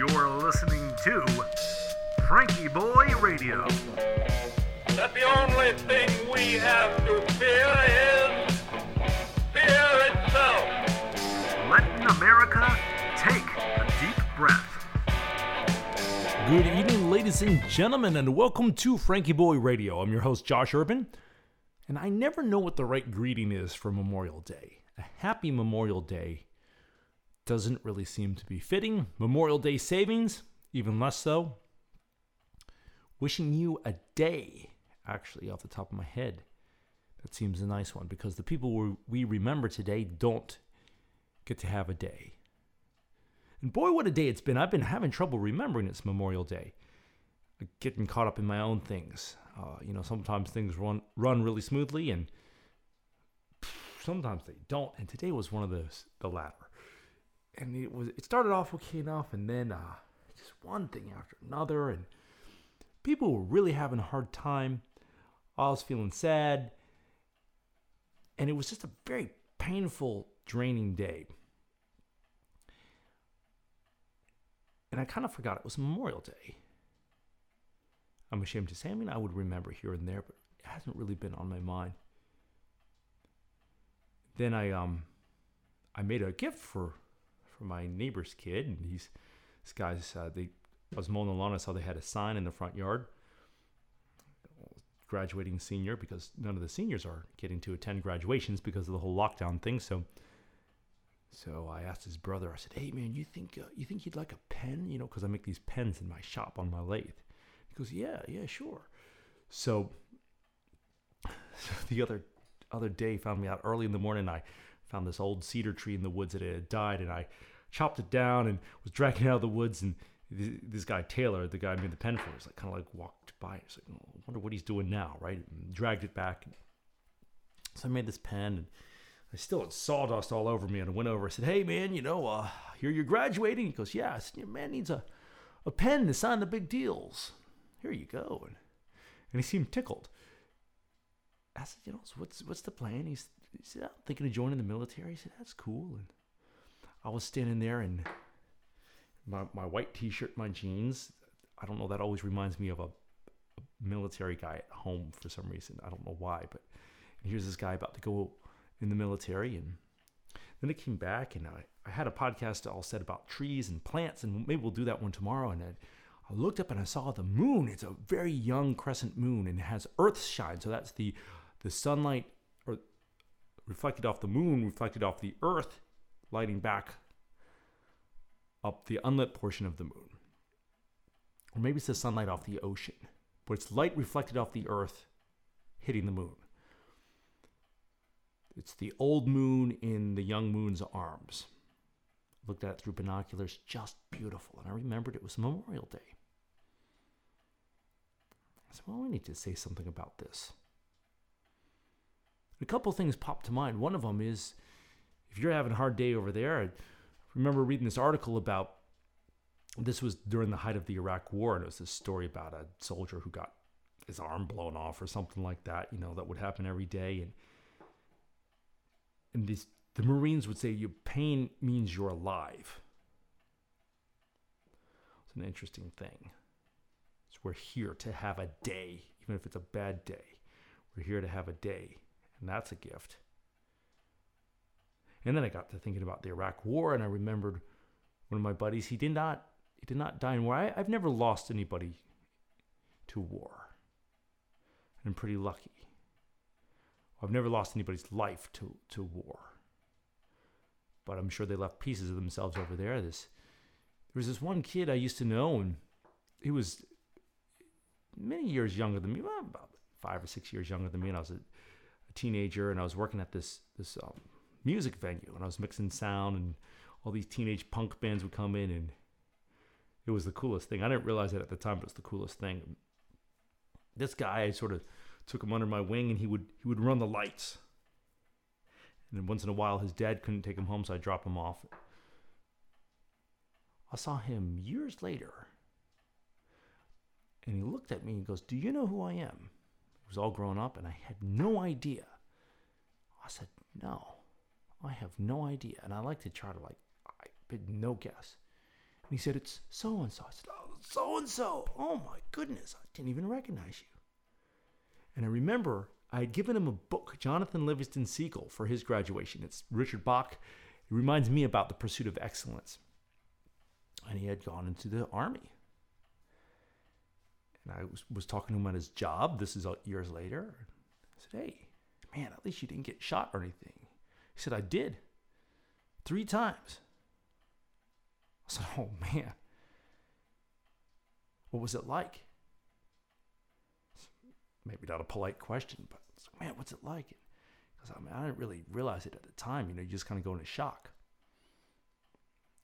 You're listening to FrankieBoi Radio. that the only thing we have to fear is fear itself. Letting America take a deep breath. Good evening, ladies and gentlemen, and welcome to FrankieBoi Radio. I'm your host, Josh Urban, and I never know what the right greeting is for Memorial Day. A happy Memorial Day doesn't really seem to be fitting. Memorial Day savings, even less so. Wishing you a day, actually, off the top of my head. That seems a nice one because the people we- remember today don't get to have a day. And boy, what a day it's been. I've been having trouble remembering it's Memorial Day. Getting caught up in my own things. Uh, you know, sometimes things run run really smoothly, and sometimes they don't. And today was one of those, the latter. And it was. It started off okay enough, and then uh, just one thing after another, and people were really having a hard time. I was feeling sad, and it was just a very painful, draining day. and I kind of forgot it was Memorial Day. I'm ashamed to say. I mean, I would remember here and there, but it hasn't really been on my mind. Then I um, I made a gift for my neighbor's kid, and he's this guy's. Uh, they I was mowing the lawn. I saw they had a sign in the front yard, graduating senior, because none of the seniors are getting to attend graduations because of the whole lockdown thing. So so I asked his brother. I said, "Hey man, you think uh, you think you'd like a pen? You know, because I make these pens in my shop on my lathe." He goes, "Yeah, yeah, sure." So, so the other other day found me out early in the morning. I found this old cedar tree in the woods that had died, and I chopped it down and was dragging it out of the woods. And this, this guy Taylor, the guy I made the pen for, was like kind of like walked by. He's like, oh, "I wonder what he's doing now," right? And dragged it back. So I made this pen and. I still had sawdust all over me, and I went over. I said, "Hey, man, you know, uh, here you're graduating." He goes, "Yeah." I said, "Your man needs a, a pen to sign the big deals. Here you go." And, and he seemed tickled. I said, "You know, what's what's the plan?" He's, he said, "I'm thinking of joining the military." He said, "That's cool." And I was standing there in my my white T-shirt, my jeans. I don't know. That always reminds me of a, a military guy at home for some reason. I don't know why, but here's this guy about to go in the military and then it came back and I, I had a podcast all said about trees and plants and maybe we'll do that one tomorrow and I, I looked up and I saw the moon it's a very young crescent moon and it has earth shine so that's the the sunlight reflected off the moon reflected off the earth lighting back up the unlit portion of the moon or maybe it's the sunlight off the ocean but it's light reflected off the earth hitting the moon it's the old moon in the young moon's arms. Looked at it through binoculars, just beautiful. And I remembered it was Memorial Day. I said, well, I need to say something about this. A couple things popped to mind. One of them is if you're having a hard day over there, I remember reading this article about this was during the height of the Iraq War, and it was this story about a soldier who got his arm blown off or something like that, you know, that would happen every day. And and this, the Marines would say your pain means you're alive. It's an interesting thing. So we're here to have a day, even if it's a bad day. We're here to have a day, and that's a gift. And then I got to thinking about the Iraq War, and I remembered one of my buddies. He did not, he did not die in war. I, I've never lost anybody to war. I'm pretty lucky. I've never lost anybody's life to, to war. But I'm sure they left pieces of themselves over there. This there was this one kid I used to know, and he was many years younger than me, about five or six years younger than me. And I was a, a teenager, and I was working at this this um, music venue, and I was mixing sound, and all these teenage punk bands would come in, and it was the coolest thing. I didn't realize it at the time, but it was the coolest thing. This guy, I sort of took him under my wing and he would he would run the lights. And then once in a while his dad couldn't take him home, so I'd drop him off. I saw him years later. And he looked at me and goes, Do you know who I am? Was all grown up and I had no idea. I said, No, I have no idea. And I like to try to like I had no guess. And he said, It's so and so. I said, Oh, so and so. Oh my goodness. I didn't even recognize you. And I remember I had given him a book, Jonathan Livingston Seagull, for his graduation. It's Richard Bach. It reminds me about the pursuit of excellence. And he had gone into the army. And I was, was talking to him about his job. This is uh, years later. I said, Hey, man, at least you didn't get shot or anything. He said, I did. Three times. I said, Oh, man. What was it like? Maybe not a polite question, but like, man, what's it like? Because I mean, I didn't really realize it at the time. You know, you just kind of go into shock.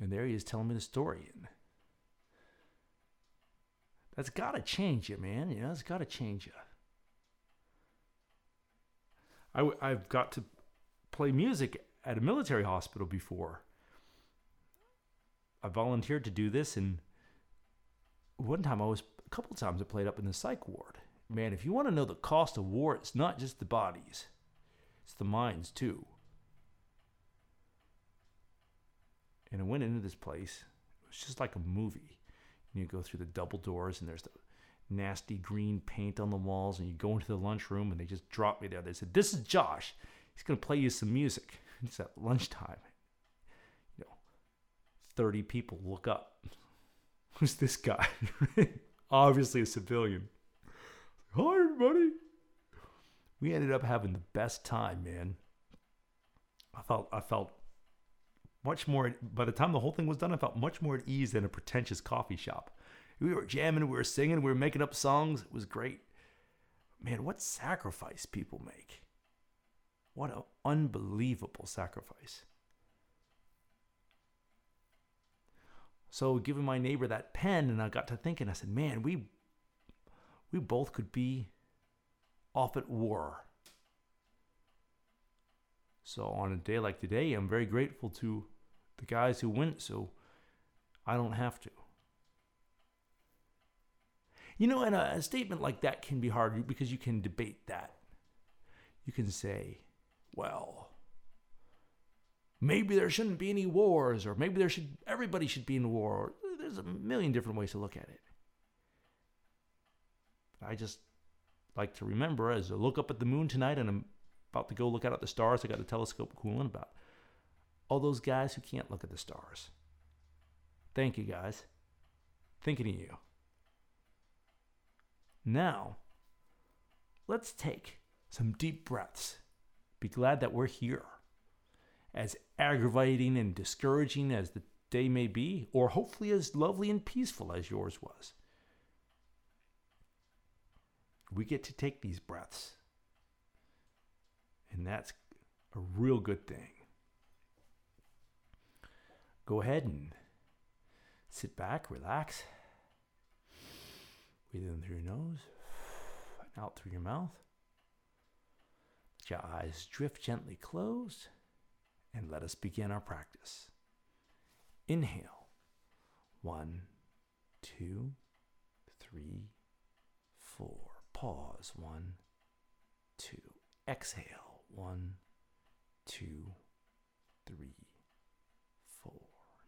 And there he is telling me the story. And that's got to change you, man. You know, it's got to change you. I, I've got to play music at a military hospital before. I volunteered to do this, and one time I was, a couple times I played up in the psych ward. Man, if you want to know the cost of war, it's not just the bodies, it's the minds too. And I went into this place, it was just like a movie. And you go through the double doors, and there's the nasty green paint on the walls, and you go into the lunchroom, and they just dropped me there. They said, This is Josh. He's going to play you some music. It's at lunchtime. You know, 30 people look up. Who's this guy? Obviously a civilian. Hi, everybody. We ended up having the best time, man. I felt I felt much more by the time the whole thing was done, I felt much more at ease than a pretentious coffee shop. We were jamming, we were singing, we were making up songs. It was great. Man, what sacrifice people make. What an unbelievable sacrifice. So, giving my neighbor that pen, and I got to thinking, I said, man, we, we both could be off at war. So, on a day like today, I'm very grateful to the guys who went so I don't have to. You know, and a, a statement like that can be hard because you can debate that. You can say, well, maybe there shouldn't be any wars, or maybe there should everybody should be in war. There's a million different ways to look at it. I just like to remember as I look up at the moon tonight and I'm about to go look out at the stars, I got a telescope cooling about all those guys who can't look at the stars. Thank you guys. Thinking of you. Now, let's take some deep breaths be glad that we're here. As aggravating and discouraging as the day may be, or hopefully as lovely and peaceful as yours was, we get to take these breaths. And that's a real good thing. Go ahead and sit back, relax. Breathe in through your nose, out through your mouth. Let your eyes drift gently closed, and let us begin our practice. Inhale. One, two, three, four. Pause. One, two. Exhale. One, two, three.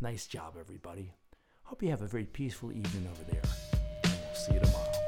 Nice job, everybody. Hope you have a very peaceful evening over there. We'll see you tomorrow.